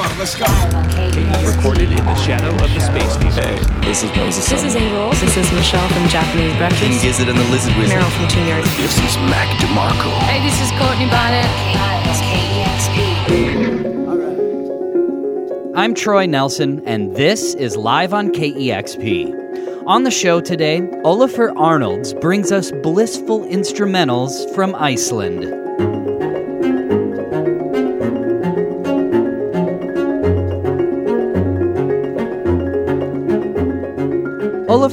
On, let's go. Recorded in the shadow of the space needle. Hey, this is Moses. This is April. This is Michelle from Japanese King Breakfast. Gizzard and the Lizard Wizard. Merrill from Tune-Yards. This is Mac DeMarco. Hey, this is Courtney Barnett. Bonnet. I'm Troy Nelson, and this is Live on KEXP. On the show today, Olafur Arnalds brings us blissful instrumentals from Iceland.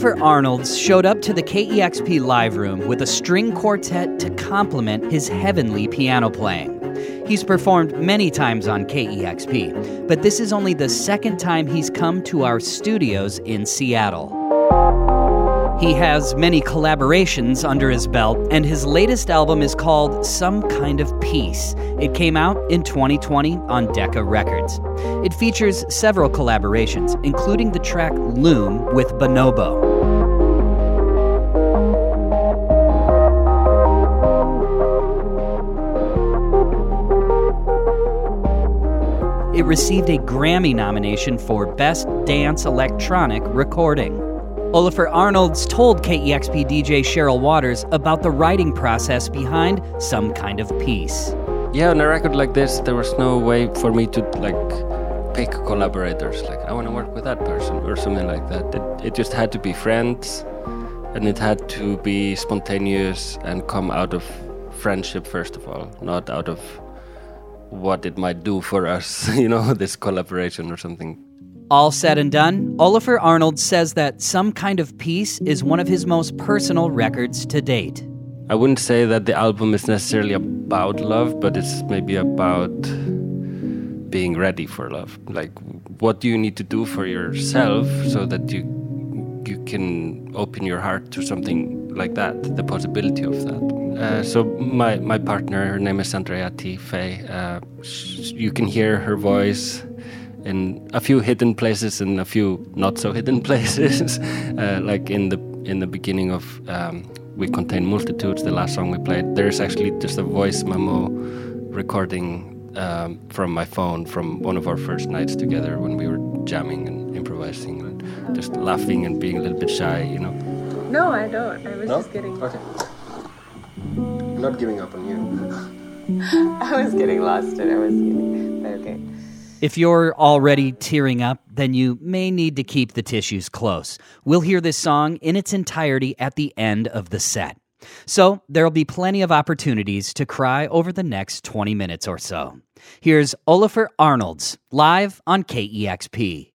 Olafur Arnalds showed up to the KEXP live room with a string quartet to complement his heavenly piano playing. He's performed many times on KEXP, but this is only the second time he's come to our studios in Seattle. He has many collaborations under his belt, and his latest album is called Some Kind of Peace. It came out in 2020 on Decca Records. It features several collaborations, including the track Loom with Bonobo. It received a Grammy nomination for Best Dance Electronic Recording. Olafur Arnalds told KEXP DJ Cheryl Waters about the writing process behind Some Kind of Peace. yeah on a record like this there was no way for me to like pick collaborators like i want to work with that person or something like that it, it just had to be friends and it had to be spontaneous and come out of friendship first of all not out of what it might do for us you know this collaboration or something All said and done, Oliver Arnold says that Some Kind of Peace is one of his most personal records to date. I wouldn't say that the album is necessarily about love, but it's maybe about being ready for love. Like, what do you need to do for yourself so that you you can open your heart to something like that, the possibility of that. Uh, so my my partner, her name is Andrea T. Fay. Uh, sh- you can hear her voice in a few hidden places and a few not so hidden places, uh, like in the in the beginning of um, "We Contain Multitudes," the last song we played. There's actually just a voice memo recording um, from my phone from one of our first nights together when we were jamming and improvising and just laughing and being a little bit shy, you know. No, I don't. I was just getting. Okay. Not giving up on you. I was getting lost and I was getting. Okay. If you're already tearing up, then you may need to keep the tissues close. We'll hear this song in its entirety at the end of the set. So there'll be plenty of opportunities to cry over the next 20 minutes or so. Here's Olafur Arnalds live on KEXP.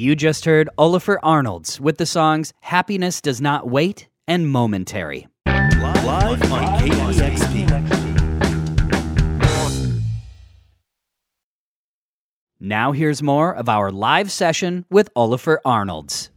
You just heard Olafur Arnalds with the songs Happiness Does Not Wait and Momentary. Live on KEXP. Now here's more of our live session with Olafur Arnalds.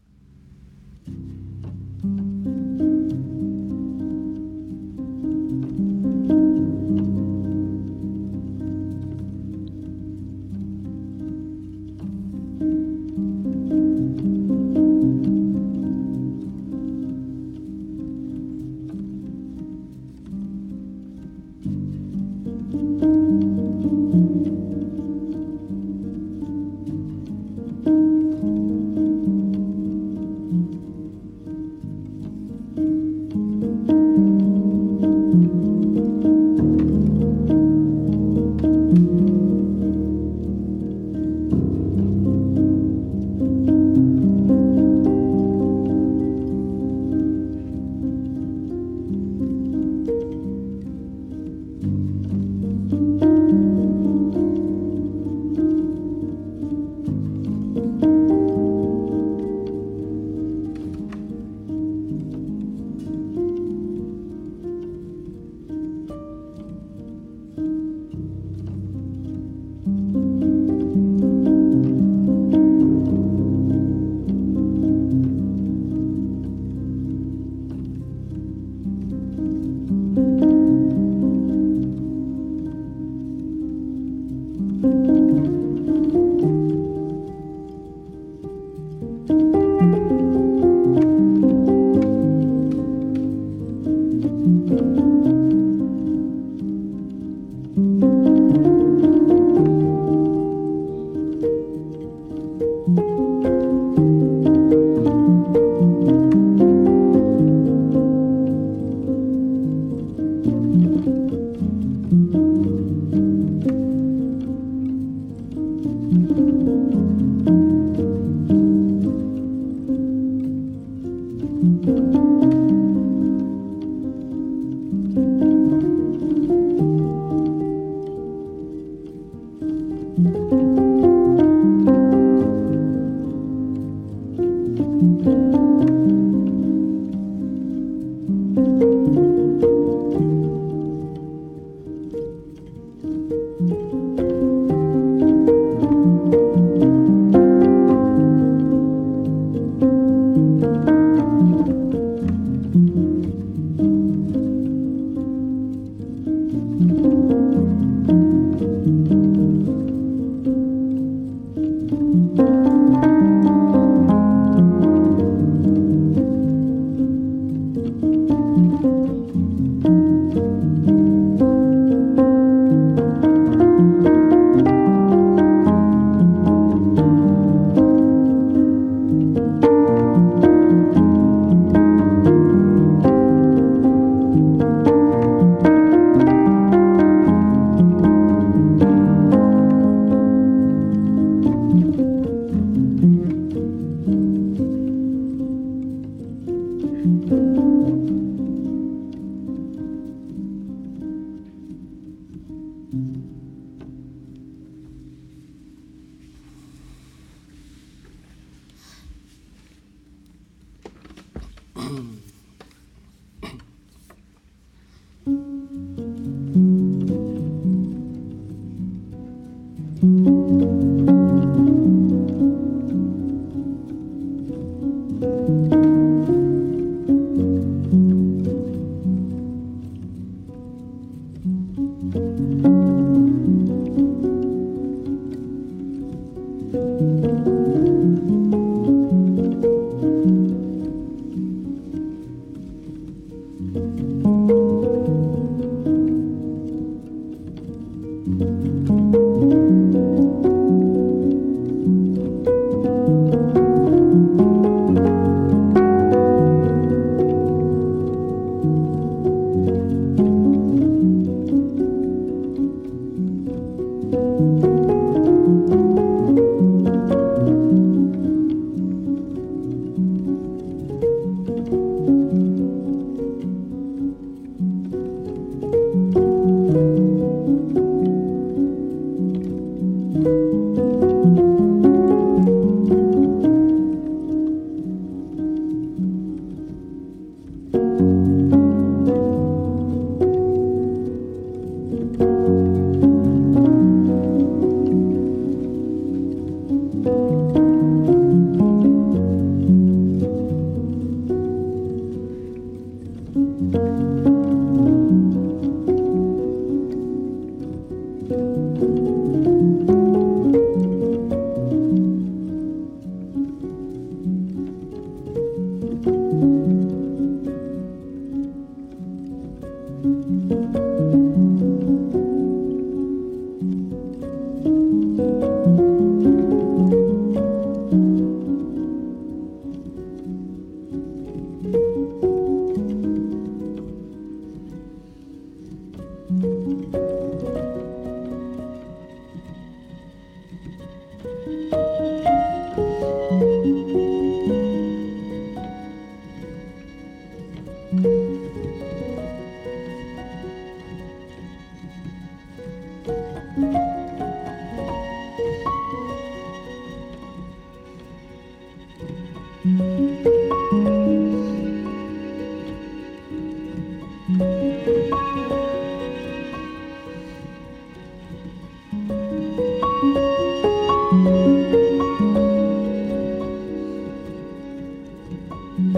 And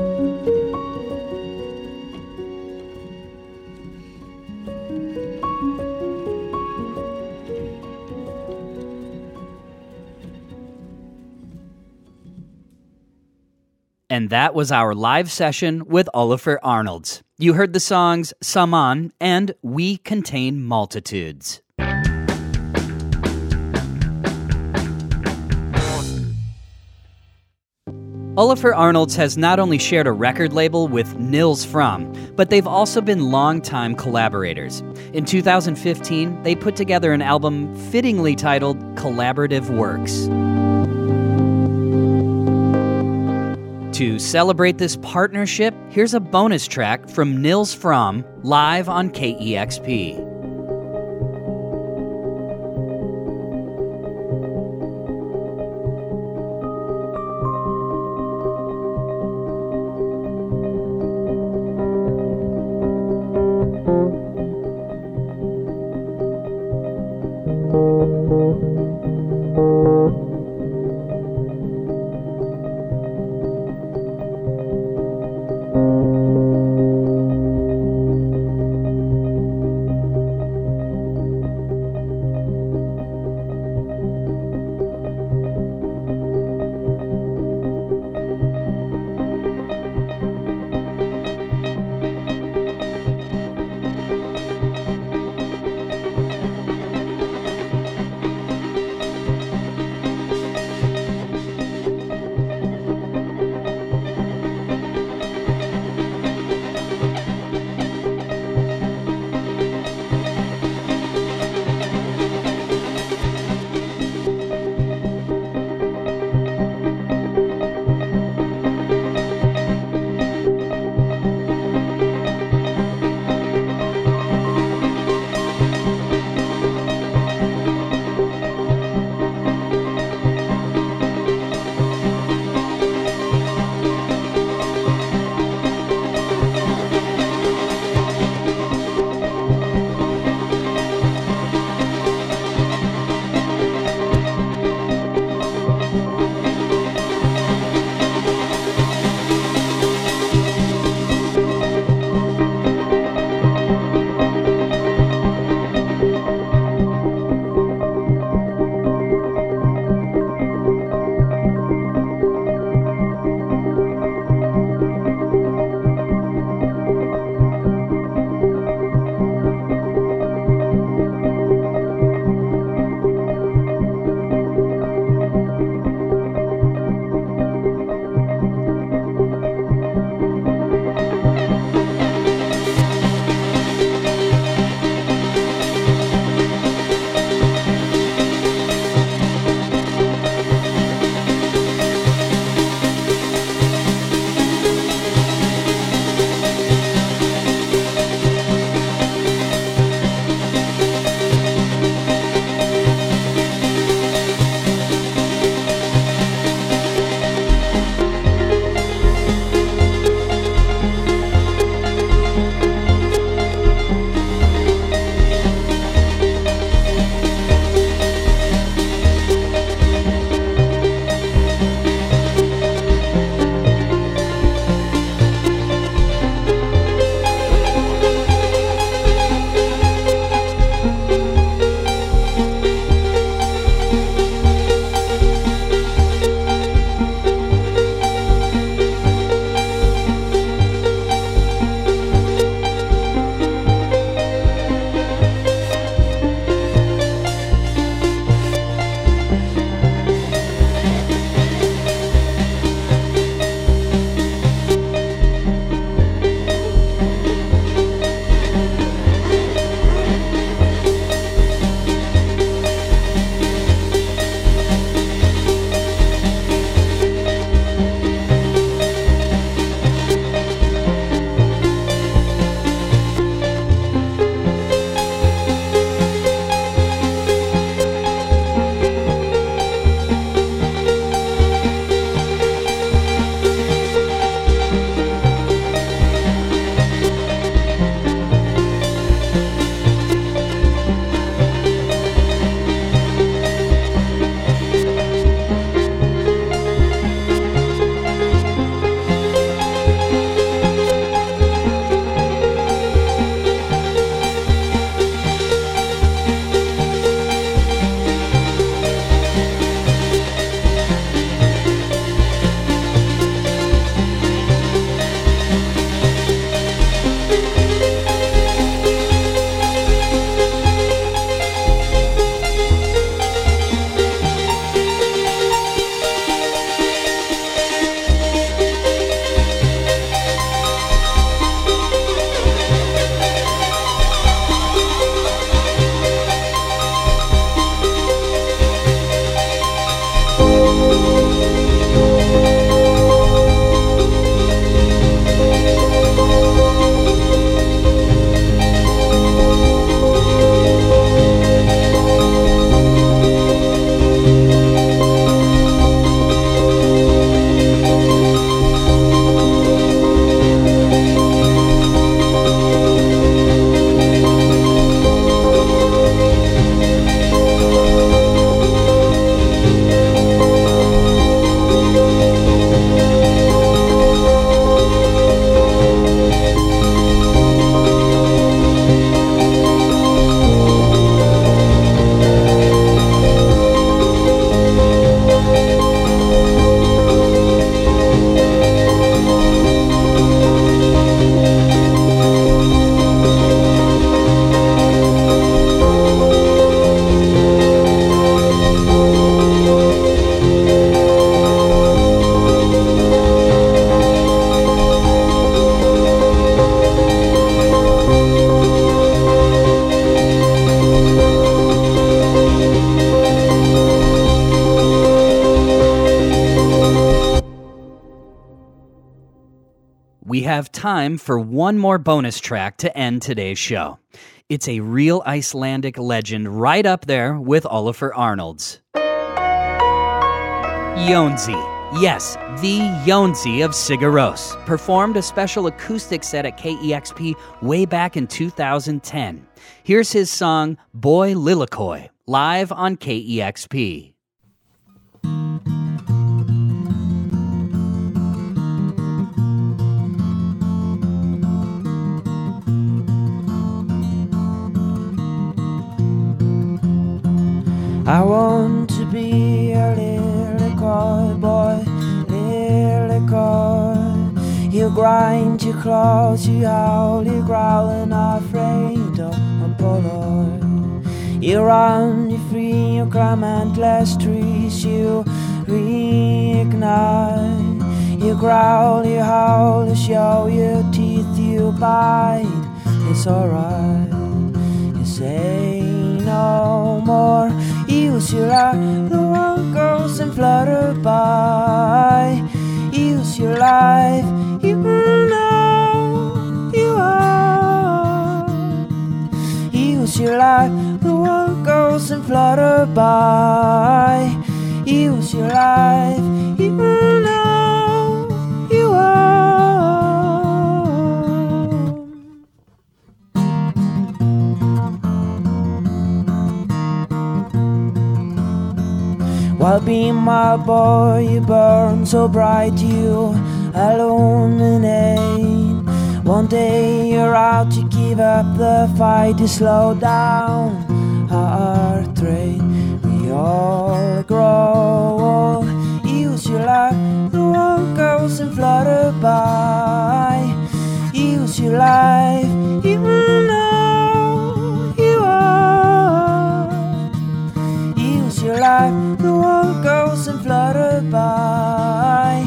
that was our live session with Olafur Arnalds. You heard the songs Saman and We Contain Multitudes. Olafur Arnalds has not only shared a record label with Nils Frahm, but they've also been longtime collaborators. In 2015, they put together an album fittingly titled Collaborative Works. To celebrate this partnership, here's a bonus track from Nils Frahm live on KEXP. Have time for one more bonus track to end today's show. It's a real Icelandic legend right up there with Olafur Arnalds. Jónsi. Yes, the Jónsi of Sigur Rós performed a special acoustic set at KEXP way back in 2010. Here's his song Boy Lilikoi, live on KEXP. I want to be a little boy, coy. You grind your claws, you howl, you growl, and afraid of a polo. You run, you free, you climb endless trees, you reignite. You growl, you howl, you show your teeth, you bite. It's alright, you say no more. Eye, the world goes and flutter by. Use your life, you know you are. Use your life, the world goes and flutter by. Use your life, you know While being my boy, you burn so bright, you illuminate. One day you're out to give up the fight, to slow down our trade. We all grow old. Use your life, the world goes and flutter by. Use your life, even the world goes and flutter by.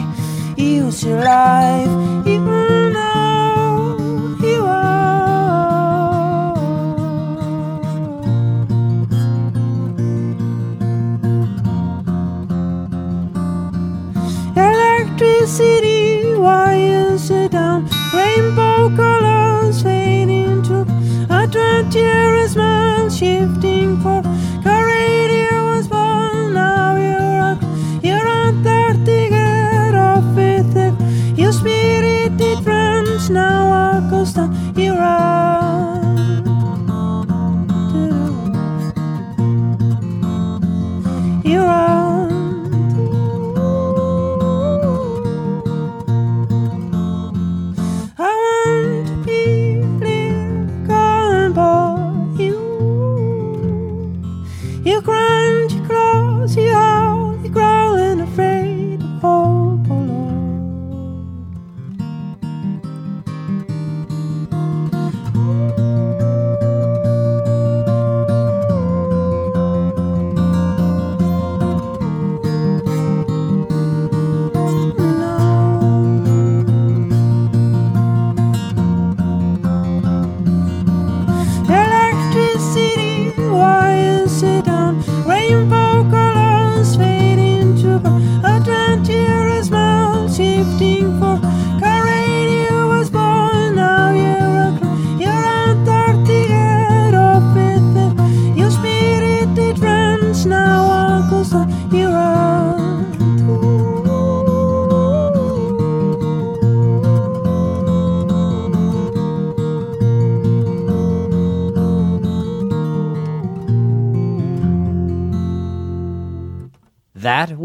Use your life, even though you are. Electricity wires are down, rainbow colors fading to a twenty-year smile shifting for.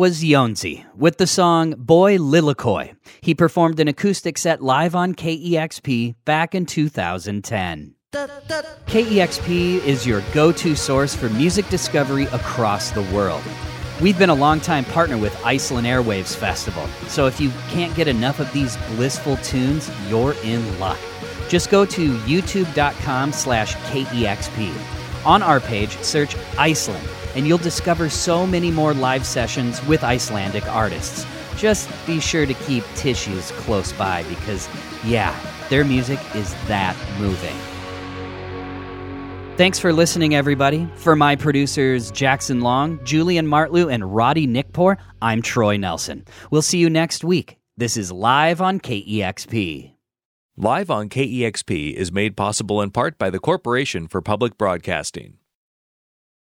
Was Jónsi with the song Boy Lilikoi. He performed an acoustic set live on KEXP back in 2010. KEXP is your go to source for music discovery across the world. We've been a longtime partner with Iceland Airwaves Festival, so if you can't get enough of these blissful tunes, you're in luck. Just go to youtube.com slash KEXP. On our page, search Iceland, and you'll discover so many more live sessions with Icelandic artists. Just be sure to keep tissues close by because, yeah, their music is that moving. Thanks for listening, everybody. For my producers Jackson Long, Julian Martlew, and Roddy Nickpour, I'm Troy Nelson. We'll see you next week. This is live on KEXP. Live on KEXP is made possible in part by the Corporation for Public Broadcasting.